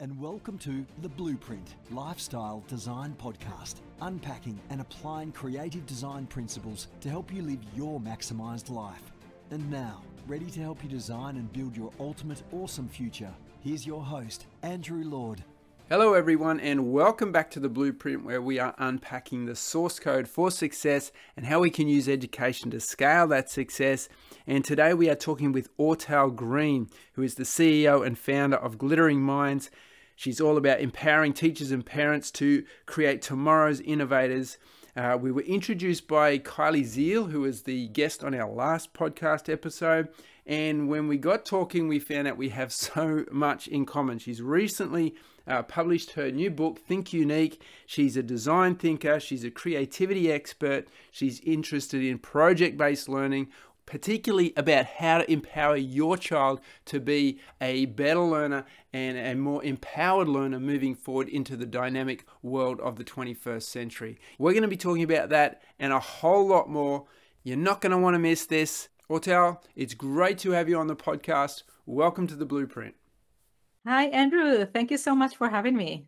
And welcome to The Blueprint Lifestyle Design Podcast, unpacking and applying creative design principles to help you live your maximized life. And now, ready to help you design and build your ultimate awesome future, here's your host, Andrew Lord. Hello, everyone, and welcome back to the Blueprint, where we are unpacking the source code for success and how we can use education to scale that success. And today we are talking with Ortal Green, who is the CEO and founder of Glittering Minds. She's all about empowering teachers and parents to create tomorrow's innovators. Uh, we were introduced by Kylie Zeal, who was the guest on our last podcast episode. And when we got talking, we found out we have so much in common. She's recently uh, published her new book, Think Unique. She's a design thinker, she's a creativity expert, she's interested in project based learning. Particularly about how to empower your child to be a better learner and a more empowered learner moving forward into the dynamic world of the 21st century. We're going to be talking about that and a whole lot more. You're not going to want to miss this. Ortal, it's great to have you on the podcast. Welcome to the Blueprint. Hi, Andrew. Thank you so much for having me.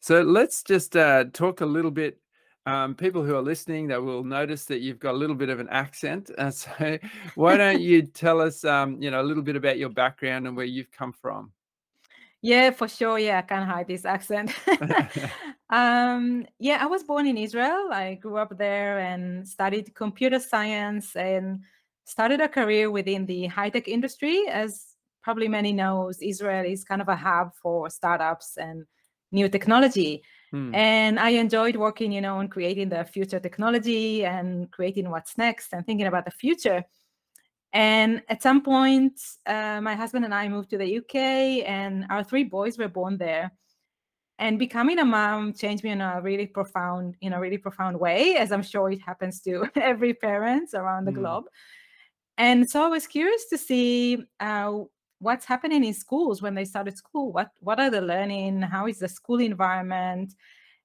So let's just uh, talk a little bit. Um, people who are listening that will notice that you've got a little bit of an accent. Uh, so why don't you tell us, um, you know, a little bit about your background and where you've come from? Yeah, for sure. Yeah, I can't hide this accent. um, yeah, I was born in Israel. I grew up there and studied computer science and started a career within the high tech industry. As probably many knows, Israel is kind of a hub for startups and new technology. Hmm. And I enjoyed working, you know, on creating the future technology and creating what's next and thinking about the future. And at some point, uh, my husband and I moved to the UK, and our three boys were born there. And becoming a mom changed me in a really profound, in a really profound way, as I'm sure it happens to every parent around the mm. globe. And so I was curious to see uh, what's happening in schools when they started school. What what are they learning? How is the school environment?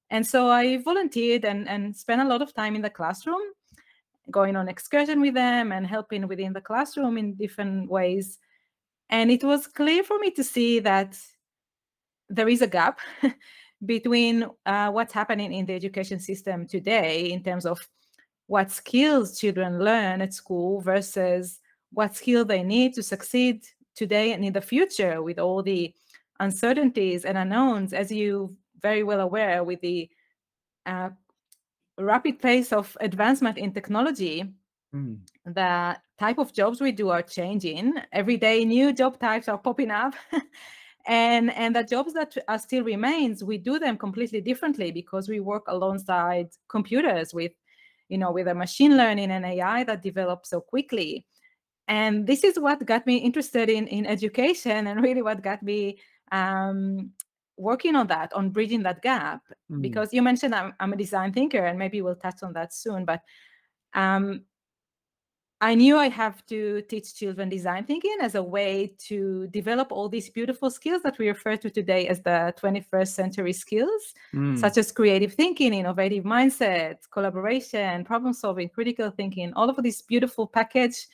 And so I volunteered and, and spent a lot of time in the classroom, going on excursion with them and helping within the classroom in different ways. And it was clear for me to see that there is a gap between uh, what's happening in the education system today in terms of what skills children learn at school versus what skill they need to succeed today and in the future with all the uncertainties and unknowns as you very well aware with the uh, rapid pace of advancement in technology mm. the type of jobs we do are changing. Every day new job types are popping up. And and the jobs that are still remains we do them completely differently because we work alongside computers with you know with a machine learning and ai that develops so quickly and this is what got me interested in in education and really what got me um, working on that on bridging that gap mm. because you mentioned I'm, I'm, a design thinker and maybe we'll touch on that soon but um, I knew I have to teach children design thinking as a way to develop all these beautiful skills that we refer to today as the 21st century skills, mm. such as creative thinking, innovative mindset, collaboration, problem solving, critical thinking, all of this beautiful package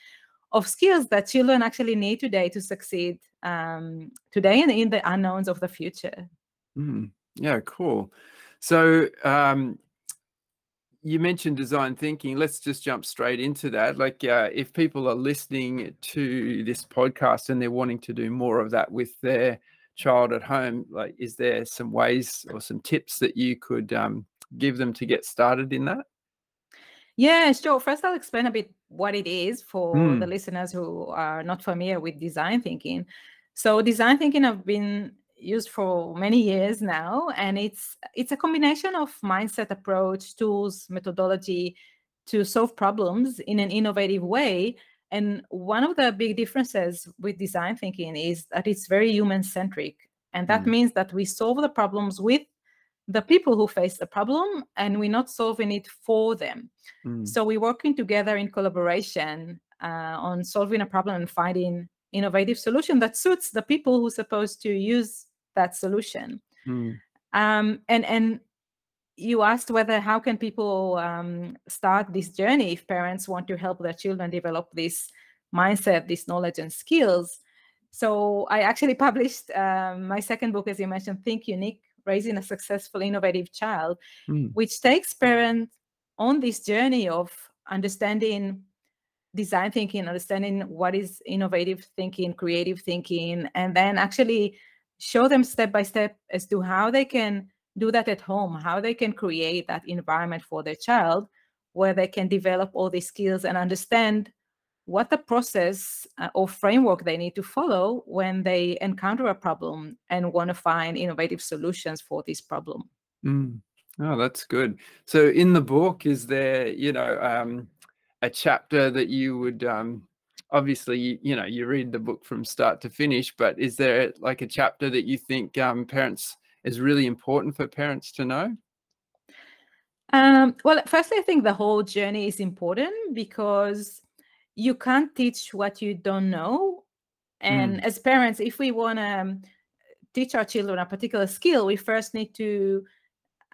of skills that children actually need today to succeed um, today and in the unknowns of the future. Mm. Yeah, cool. So, um, you mentioned design thinking. Let's just jump straight into that. Like, uh, if people are listening to this podcast and they're wanting to do more of that with their child at home, like, is there some ways or some tips that you could um, give them to get started in that? Yeah, sure. First, I'll explain a bit what it is for mm. the listeners who are not familiar with design thinking. So, design thinking have been used for many years now and it's it's a combination of mindset approach tools methodology to solve problems in an innovative way and one of the big differences with design thinking is that it's very human centric and that mm. means that we solve the problems with the people who face the problem and we're not solving it for them mm. so we're working together in collaboration uh, on solving a problem and finding innovative solution that suits the people who're supposed to use that solution. Mm. Um, and and you asked whether how can people um, start this journey if parents want to help their children develop this mindset, this knowledge and skills. so I actually published um, my second book, as you mentioned, Think Unique Raising a Successful Innovative Child, Mm. which takes parents on this journey of understanding design thinking, understanding what is innovative thinking, creative thinking, and then actually show them step by step as to how they can do that at home, how they can create that environment for their child where they can develop all these skills and understand what the process uh, or framework they need to follow when they encounter a problem and want to find innovative solutions for this problem. Mm. Oh, that's good. So, in the book, is there, you know, um, a chapter that you would um, obviously, you, you know, you read the book from start to finish, but is there like a chapter that you think um, parents is really important for parents to know? Um, well, firstly, I think the whole journey is important because you can't teach what you don't know. And as parents, if we want to teach our children a particular skill, we first need to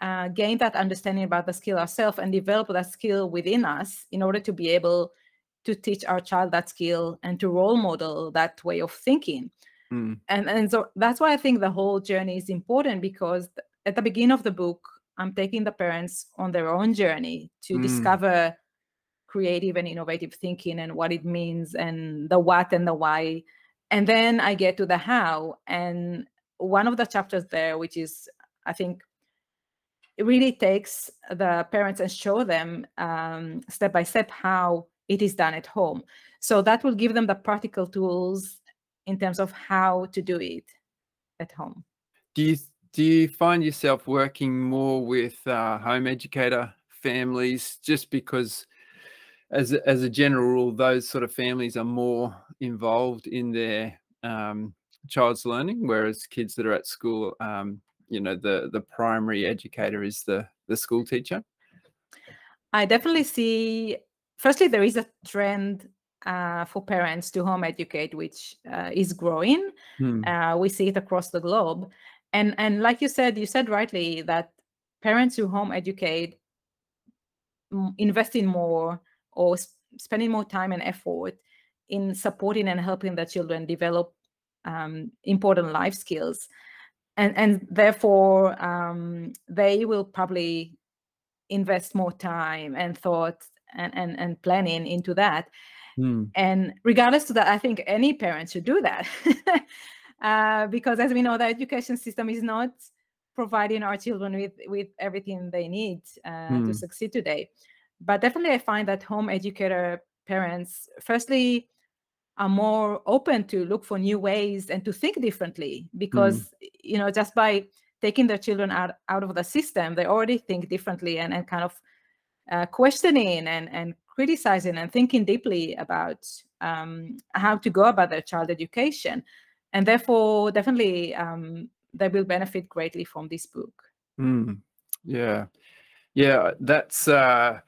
uh, gain that understanding about the skill ourselves and develop that skill within us in order to be able to teach our child that skill and to role model that way of thinking. Mm. And, and so that's why I think the whole journey is important because at the beginning of the book, I'm taking the parents on their own journey to Mm. discover creative and innovative thinking and what it means and the what and the why. And then I get to the how. And one of the chapters there, which is, I think, it really takes the parents and show them um, step by step how it is done at home. So that will give them the practical tools in terms of how to do it at home. Do you do you find yourself working more with uh, home educator families just because, as a, as a general rule, those sort of families are more involved in their um, child's learning, whereas kids that are at school, um, you know, the the primary educator is the the school teacher. I definitely see, firstly, there is a trend uh, for parents to home educate, which uh, is growing. Hmm. Uh, we see it across the globe. And, and like you said, you said rightly that parents who home educate m- investing more or s- spending more time and effort in supporting and helping their children develop um, important life skills. And, and therefore, um, they will probably invest more time and thought and, and, and planning into that. Hmm. And regardless to that, I think any parent should do that. uh, because as we know, the education system is not providing our children with, with everything they need uh, Hmm. to succeed today. But definitely, I find that home educator parents, firstly, are more open to look for new ways and to think differently because you know just by taking their children out out of the system they already think differently and, and kind of uh, questioning and and criticizing and thinking deeply about um, how to go about their child education. And therefore definitely um, they will benefit greatly from this book. Mm, yeah, yeah. That's uh,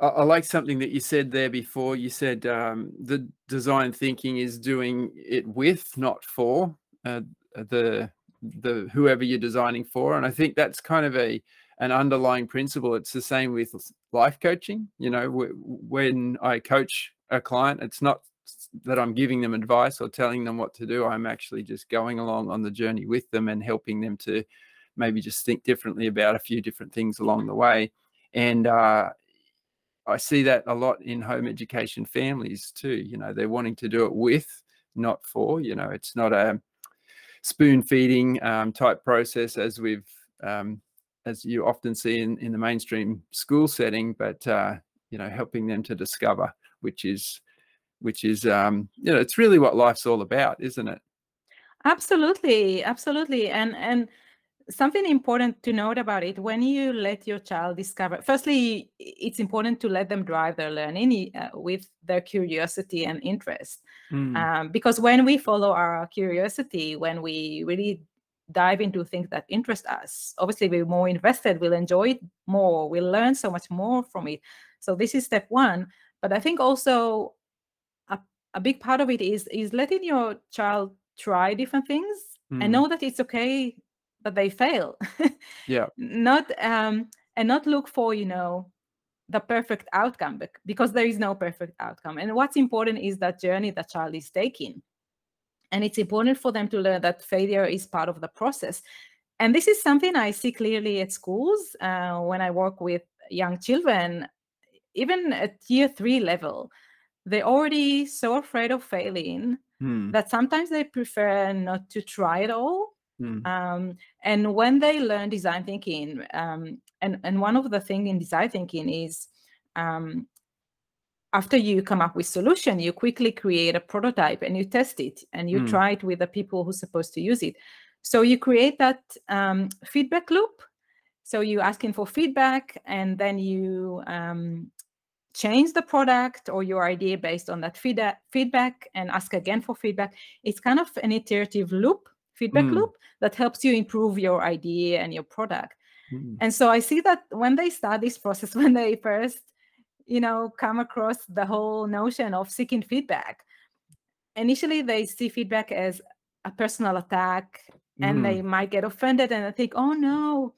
I, like something that you said there before. You said um, the design thinking is doing it with, not for uh, the the whoever you're designing for, and I think that's kind of a an underlying principle. It's the same with life coaching. You know, wh- when I coach a client, it's not that I'm giving them advice or telling them what to do. I'm actually just going along on the journey with them and helping them to maybe just think differently about a few different things along the way. And uh, I see that a lot in home education families too. You know, they're wanting to do it with, not for. You know, it's not a spoon feeding um, type process as we've um, as you often see in, in the mainstream school setting, but uh, you know, helping them to discover, which is which is um, you know, it's really what life's all about, isn't it? absolutely absolutely and and something important to note about it when you let your child discover firstly it's important to let them drive their learning uh, with their curiosity and interest. Mm, um, because when we follow our curiosity when we really dive into things that interest us obviously we're more invested we'll enjoy it more we'll learn so much more from it. So this is step one but i think also a, a big part of it is is letting your child try different things mm, and know that it's okay that they fail yeah. not um and not look for you know the perfect outcome because there is no perfect outcome. And what's important is that journey the child is taking. And it's important for them to learn that failure is part of the process. And this is something i see clearly at schools uh, when i work with young children even at year three level they're already so afraid of failing Hmm. that sometimes they prefer not to try at all Hmm. um, and when they learn design thinking um, and, and one of the things in design thinking is um, after you come up with solution you quickly create a prototype and you test it and you Mm. try it with the people who's supposed to use it so you create that um, feedback loop so you're asking for feedback and then you um, change the product or your idea based on that feedback and ask again for feedback it's kind of an iterative loop feedback Mm. loop that helps you improve your idea and your product Hmm. and so i see that when they start this process when they first you know come across the whole notion of seeking feedback initially they see feedback as a personal attack and Mm. they might get offended and think oh no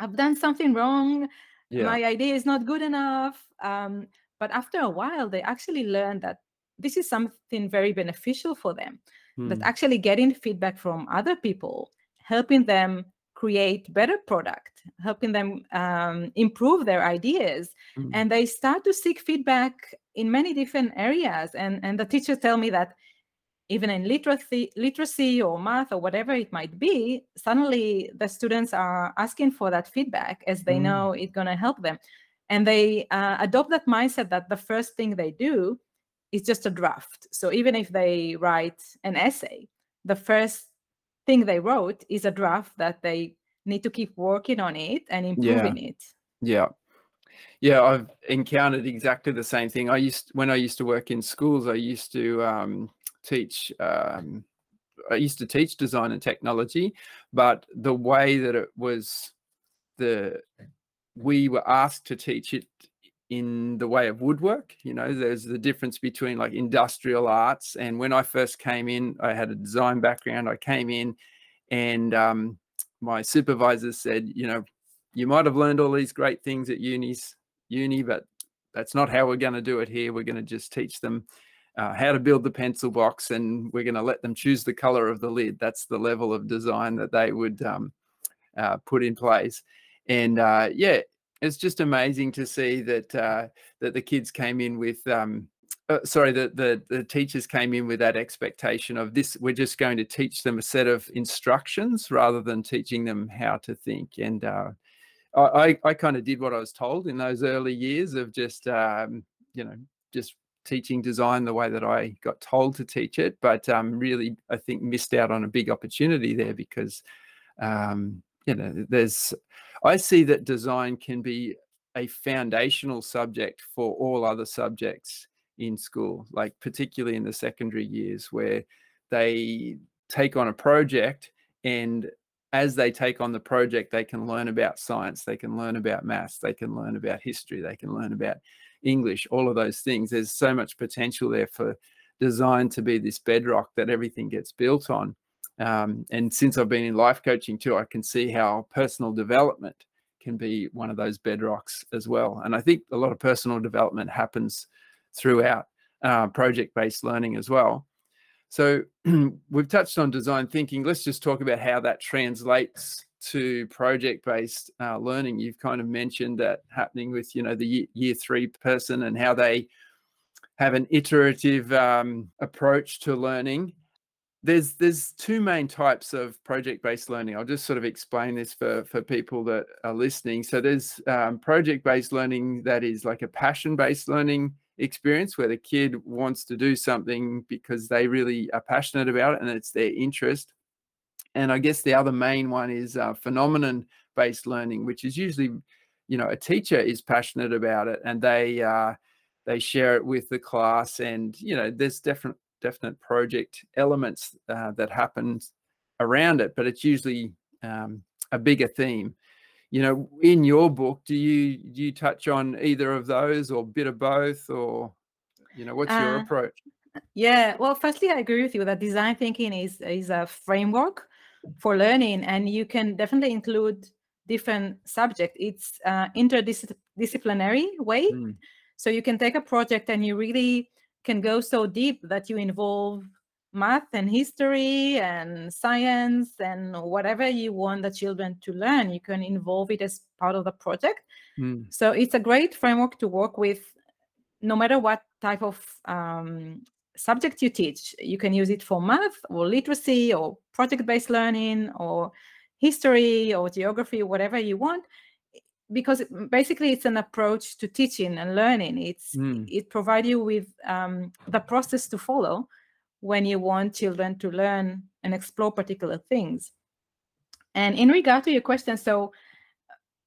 i've done something wrong Yeah. my idea is not good enough um, but after a while they actually learn that this is something very beneficial for them that Hmm. actually getting feedback from other people helping them create better product helping them um, improve their ideas Mm. and they start to seek feedback in many different areas and and the teachers tell me that even in literacy literacy or math or whatever it might be suddenly the students are asking for that feedback as they Mm. know it's going to help them and they uh, adopt that mindset that the first thing they do is just a draft so even if they write an essay the first thing they wrote is a draft that they need to keep working on it and improving it Yeah. Yeah, I've encountered exactly the same thing. I used when I used to work in schools, I used to um, teach um, I used to teach design and technology, but the way that it was the we were asked to teach it in the way of woodwork you know there's the difference between like industrial arts and when i first came in i had a design background i came in and um, my supervisor said you know you might have learned all these great things at unis uni but that's not how we're going to do it here. We're going to just teach them uh, how to build the pencil box and we're going to let them choose the color of the lid. That's the level of design that they would um, uh, put in place. And uh, yeah it's just amazing to see that uh, that the kids came in with um, uh, sorry the, the the teachers came in with that expectation of this we're just going to teach them a set of instructions rather than teaching them how to think. And uh, I, I kind of did what I was told in those early years of just um, you know just teaching design the way that I got told to teach it, but um, really I think missed out on a big opportunity there because um, you know there's I see that design can be a foundational subject for all other subjects in school, like particularly in the secondary years where they take on a project and as they take on the project, they can learn about science, they can learn about maths, they can learn about history, they can learn about English, all of those things. There's so much potential there for design to be this bedrock that everything gets built on. Um, and since I've been in life coaching too, I can see how personal development can be one of those bedrocks as well. And I think a lot of personal development happens throughout uh, project based learning as well. So we've touched on design thinking. Let's just talk about how that translates to project-based uh, learning. You've kind of mentioned that happening with you know the year, year three person and how they have an iterative um, approach to learning. There's there's two main types of project-based learning. I'll just sort of explain this for for people that are listening. So there's um, project-based learning that is like a passion-based learning experience where the kid wants to do something because they really are passionate about it and it's their interest. And I guess the other main one is uh, phenomenon based learning, which is usually, you know, a teacher is passionate about it and they uh, they share it with the class, and you know, there's different definite project elements uh, that happen around it, but it's usually um, a bigger theme. You know in your book do you do you touch on either of those or bit of both or you know what's your Uh, approach? Yeah, well, firstly, I agree with you that design thinking is is a framework for learning, and you can definitely include different subject. It's uh, interdisciplinary way, Mm, so you can take a project and you really can go so deep that you involve math and history and science and whatever you want the children to learn you can involve it as part of the project. Mm. so it's a great framework to work with no matter what type of um, subject you teach. You can use it for math or literacy or project-based learning or history or geography whatever you want because basically it's an approach to teaching and learning it's Mm. it provides you with um, the process to follow when you want children to learn and explore particular things and in regard to your question so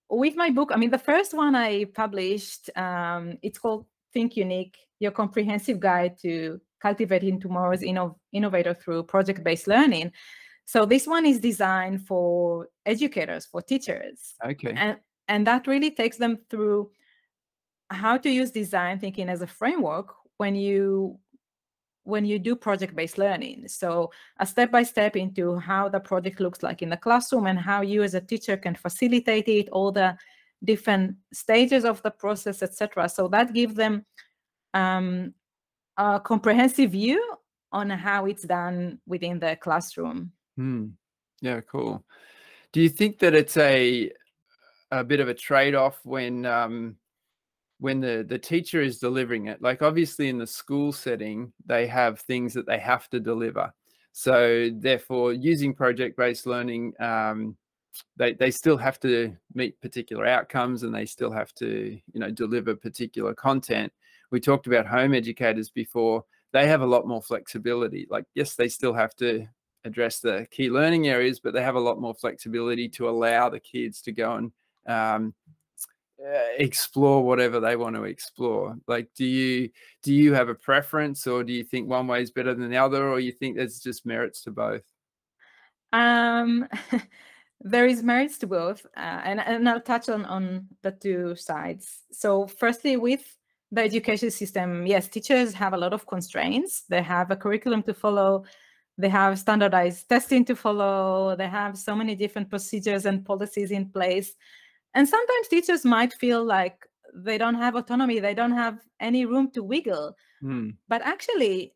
with my book i mean the first one i published um, it's called think unique your comprehensive guide to cultivating tomorrow's inno- innovator through project-based learning so this one is designed for educators for teachers Okay. and and that really takes them through how to use design thinking as a framework when you when you do project-based learning so a step by step into how the project looks like in the classroom and how you as a teacher can facilitate it all the different stages of the process etc so that gives them um, a comprehensive view on how it's done within the classroom Hmm. Yeah, cool. Do you think that it's a a bit of a trade-off when um, when the the teacher is delivering it? Like obviously in the school setting, they have things that they have to deliver. So therefore, using project-based learning, um, they they still have to meet particular outcomes, and they still have to you know deliver particular content. We talked about home educators before. They have a lot more flexibility. Like yes, they still have to address the key learning areas, but they have a lot more flexibility to allow the kids to go and um, uh, explore whatever they want to explore. Like, do you do you have a preference, or do you think one way is better than the other, or you think there's just merits to both? Um, there is merits to both, uh, and and I'll touch on on the two sides. So, firstly, with the education system, yes, teachers have a lot of constraints. They have a curriculum to follow. They have standardized testing to follow. They have so many different procedures and policies in place. And sometimes teachers might feel like they don't have autonomy. They don't have any room to wiggle. Hmm. But actually,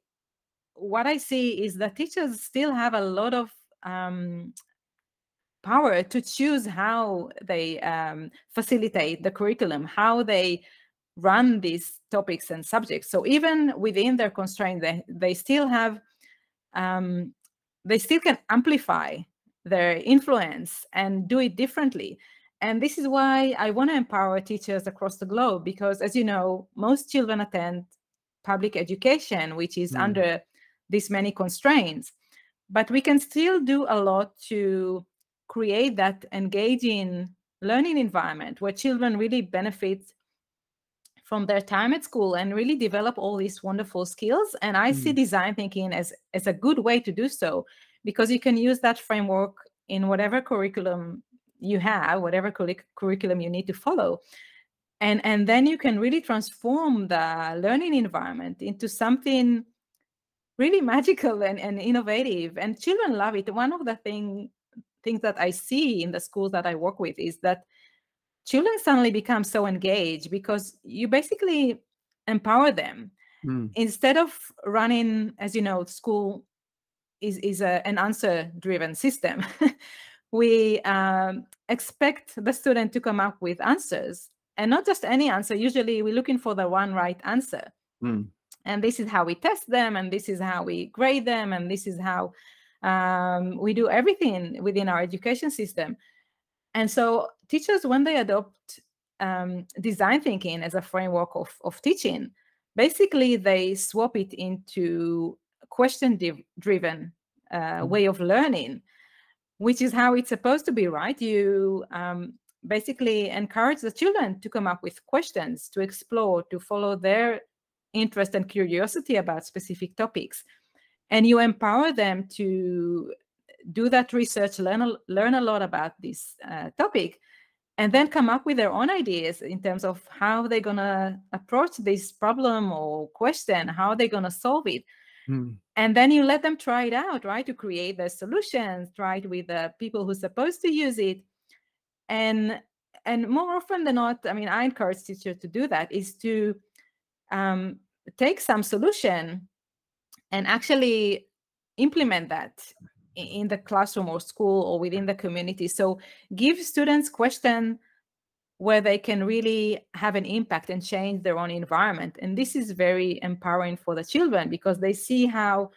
what I see is that teachers still have a lot of um, power to choose how they um, facilitate the curriculum, how they run these topics and subjects. So even within their constraint, they, they still have, um, they still can amplify their influence and do it differently. And this is why I want to empower teachers across the globe because, as you know, most children attend public education, which is Mm. under these many constraints. But we can still do a lot to create that engaging learning environment where children really benefit from their time at school and really develop all these wonderful skills. And I see Mm. design thinking as, as a good way to do so because you can use that framework in whatever curriculum you have, whatever curric- curriculum you need to follow. And, and then you can really transform the learning environment into something really magical and, and innovative. And children love it. One of the thing, things that I see in the schools that I work with is that children suddenly become so engaged because you basically empower them Hmm. instead of running as you know school is is a, an answer driven system we um, expect the student to come up with answers and not just any answer usually we're looking for the one right answer Hmm. and this is how we test them and this is how we grade them and this is how um, we do everything within our education system and so teachers when they adopt um, design thinking as a framework of, of teaching basically they swap it into question driven uh, Mhm. way of learning which is how it's supposed to be right? You um, basically encourage the children to come up with questions to explore to follow their interest and curiosity about specific topics. And you empower them to do that research learn a, learn a lot about this uh, topic and then come up with their own ideas in terms of how they're going to approach this problem or question how they're going to solve it Hmm. and then you let them try it out right to create the solutions try it with the people who's supposed to use it and and more often than not i mean i encourage teachers to do that is to um, take some solution and actually implement that in the classroom or school or within the community so give students question where they can really have an impact and change their own environment. And this is very empowering for the children because they see how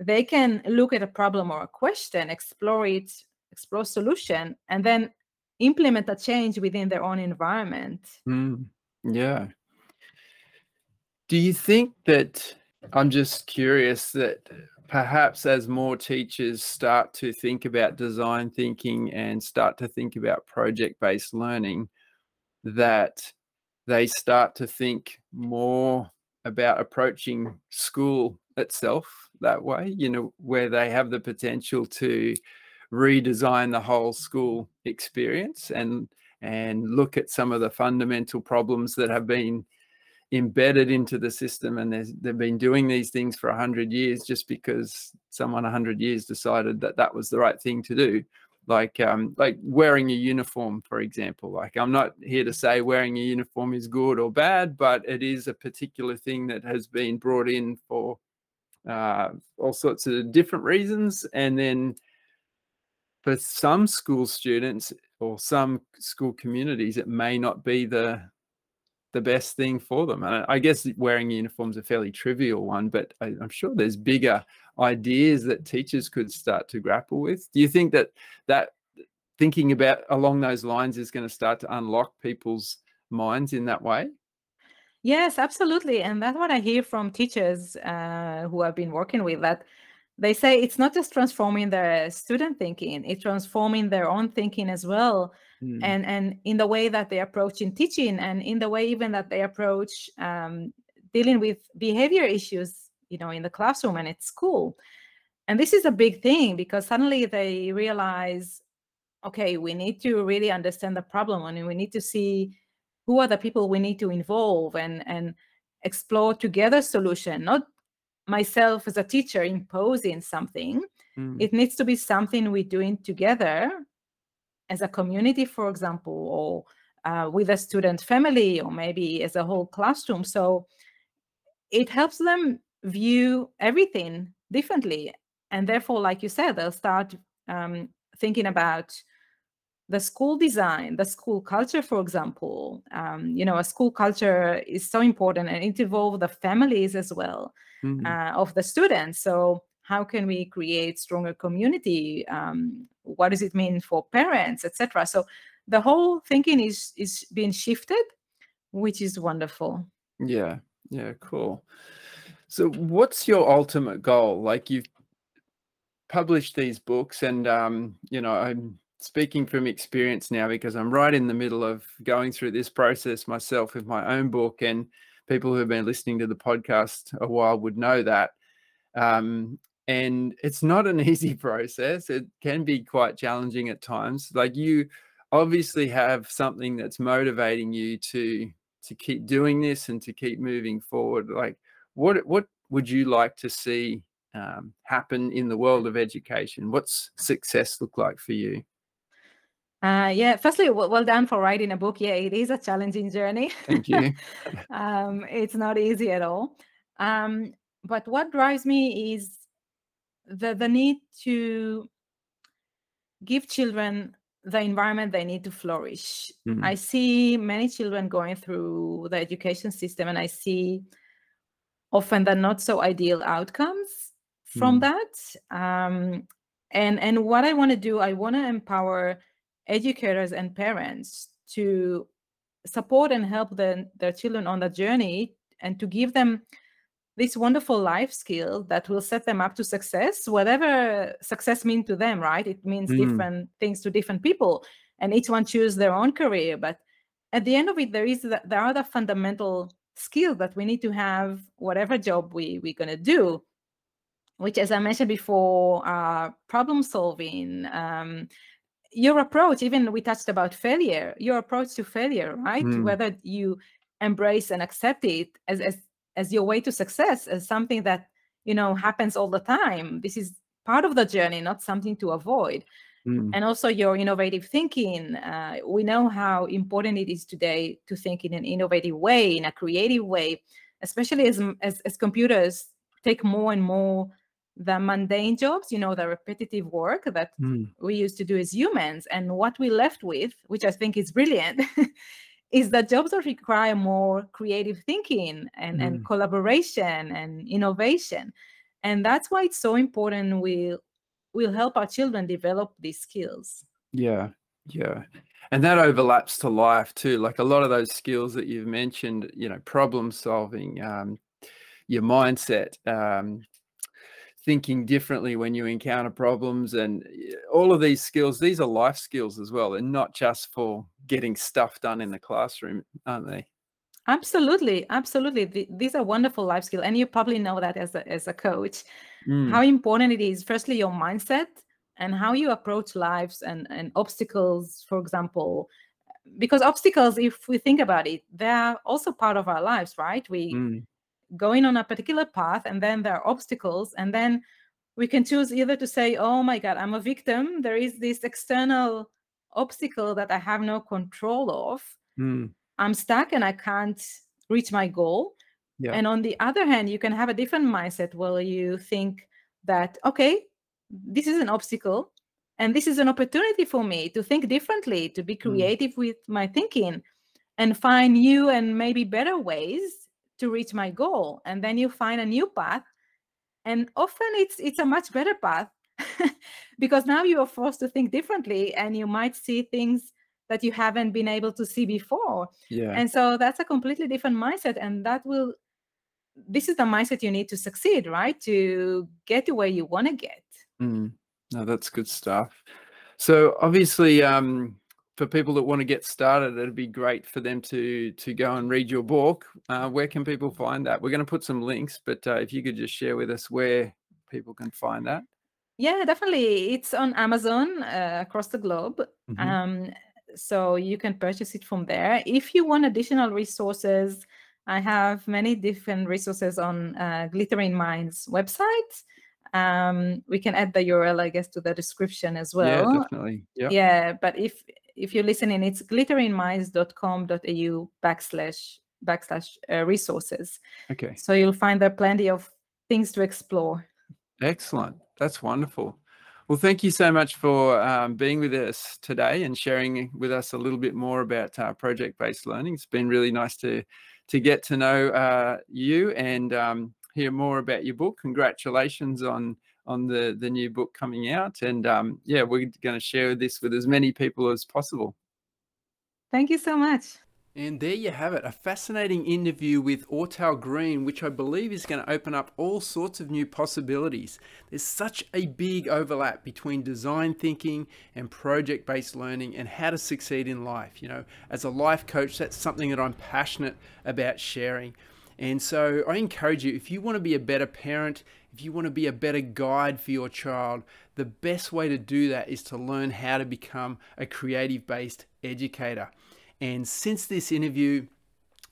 they can look at a problem or a question, explore it, explore solution, and then implement a change within their own environment. Mm, yeah. Do you think that I'm just curious that perhaps as more teachers start to think about design thinking and start to think about project based learning, that they start to think more about approaching school itself that way, you know, where they have the potential to redesign the whole school experience and and look at some of the fundamental problems that have been embedded into the system and they've been doing these things for 100 years just because someone 100 years decided that that was the right thing to do. Like um, like wearing a uniform for example. Like i'm not here to say wearing a uniform is good or bad but it is a particular thing that has been brought in for uh, all sorts of different reasons. And then for some school students or some school communities it may not be the the best thing for them. And I guess wearing uniforms a fairly trivial one, but I, am sure there's bigger ideas that teachers could start to grapple with. Do you think that that thinking about along those lines is going to start to unlock people's minds in that way? Yes, absolutely. And that's what I hear from teachers uh, who I've been working with that they say it's not just transforming their student thinking, it's transforming their own thinking as well mm. and and in the way that they approach in teaching and in the way even that they approach um, dealing with behavior issues you know in the classroom and at school and this is a big thing because suddenly they realize okay we need to really understand the problem and we need to see who are the people we need to involve and and explore together solution not myself as a teacher imposing something mm. it needs to be something we're doing together as a community, for example, or uh, with a student family, or maybe as a whole classroom. So it helps them view everything differently. And therefore, like you said, they'll start um, thinking about the school design, the school culture, for example. Um, you know, a school culture is so important and it involves the families as well mm-hmm. uh, of the students. So how can we create stronger community um, what does it mean for parents etc so the whole thinking is is being shifted which is wonderful yeah yeah cool so what's your ultimate goal like you've published these books and um you know i'm speaking from experience now because i'm right in the middle of going through this process myself with my own book and people who have been listening to the podcast a while would know that. Um, and it's not an easy process. It can be quite challenging at times. Like you obviously have something that's motivating you to to keep doing this and to keep moving forward. Like what what would you like to see um, happen in the world of education? What's success look like for you uh, yeah, firstly, well, well, done for writing a book. Yeah, it is a challenging journey. Thank you. um, it's not easy at all. Um, but what drives me is the, the need to give children the environment they need to flourish. Mm-hmm. I see many children going through the education system, and I see often the not so ideal outcomes from mm-hmm. that. Um, and and what I want to do, I want to empower educators and parents to support and help the, their children on the journey and to give them this wonderful life skill that will set them up to success whatever success means to them right it means mm. different things to different people and each one choose their own career but at the end of it there is the, there are the fundamental skills that we need to have whatever job we we're going to do which as i mentioned before uh, problem solving um, your approach even we touched about failure your approach to failure right mm. whether you embrace and accept it as, as as your way to success as something that you know happens all the time this is part of the journey not something to avoid mm. and also your innovative thinking uh, we know how important it is today to think in an innovative way in a creative way especially as, as, as computers take more and more the mundane jobs, you know, the repetitive work that mm. we used to do as humans. And what we left with, which I think is brilliant, is that jobs that require more creative thinking and, mm. and collaboration and innovation. And that's why it's so important we will help our children develop these skills. Yeah, yeah. And that overlaps to life too. Like a lot of those skills that you've mentioned, you know, problem solving, um, your mindset, um, thinking differently when you encounter problems and all of these skills these are life skills as well and not just for getting stuff done in the classroom aren't they? Absolutely absolutely these are wonderful life skills and you probably know that as a, as a coach. Mm. how important it is firstly your mindset and how you approach lives and, and obstacles for example. Because obstacles if we think about it they're also part of our lives right? We mm going on a particular path and then there are obstacles and then we can choose either to say oh my god i'm a victim there is this external obstacle that i have no control of mm. i'm stuck and i can't reach my goal yeah. and on the other hand you can have a different mindset where you think that okay this is an obstacle and this is an opportunity for me to think differently to be hmm. creative mm. with my thinking and find new and maybe better ways to reach my goal and then you find a new path and often it's it's a much better path because now you are forced to think differently and you might see things that you haven't been able to see before. Yeah. And so that's a completely different mindset and that will this is the mindset you need to succeed right? To get to where you want to get. Mm. no that's good stuff. So obviously um for people that want to get started, it'd be great for them to to go and read your book. Uh, where can people find that? We're going to put some links, but uh, if you could just share with us where people can find that. Yeah, definitely. It's on Amazon uh, across the globe. Mm-hmm. Um, so you can purchase it from there. If you want additional resources, I have many different resources on uh, Glittering Minds website. Um, we can add the URL, I guess, to the description as well. Yeah, definitely. Yeah. Yeah, but if if you're listening, it's glitteringminds.com.au backslash backslash uh, resources. Okay. So you'll find there plenty of things to explore. Excellent. That's wonderful. Well, thank you so much for um, being with us today and sharing with us a little bit more about uh, project-based learning. It's been really nice to to get to know uh, you and um, hear more about your book. Congratulations on on the the new book coming out, and um, yeah, we're going to share this with as many people as possible. Thank you so much. And there you have it, a fascinating interview with Ortal Green, which I believe is going to open up all sorts of new possibilities. There's such a big overlap between design thinking and project based learning and how to succeed in life. You know, as a life coach, that's something that I'm passionate about sharing. And so I encourage you if you want to be a better parent, if you want to be a better guide for your child, the best way to do that is to learn how to become a creative based educator. And since this interview,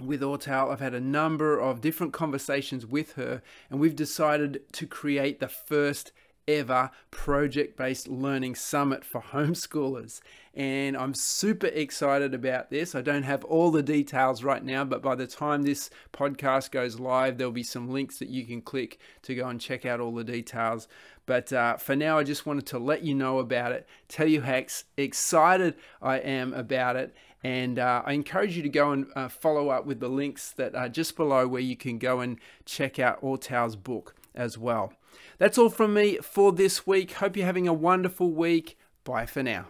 with Ortal, I've had a number of different conversations with her, and we've decided to create the first ever project based learning summit for homeschoolers. And I'm super excited about this. I don't have all the details right now, but by the time this podcast goes live, there'll be some links that you can click to go and check out all the details. But uh, for now, I just wanted to let you know about it, tell you how ex- excited I am about it. And uh, I encourage you to go and uh, follow up with the links that are just below where you can go and check out Ortal's book as well. That's all from me for this week. Hope you're having a wonderful week. Bye for now.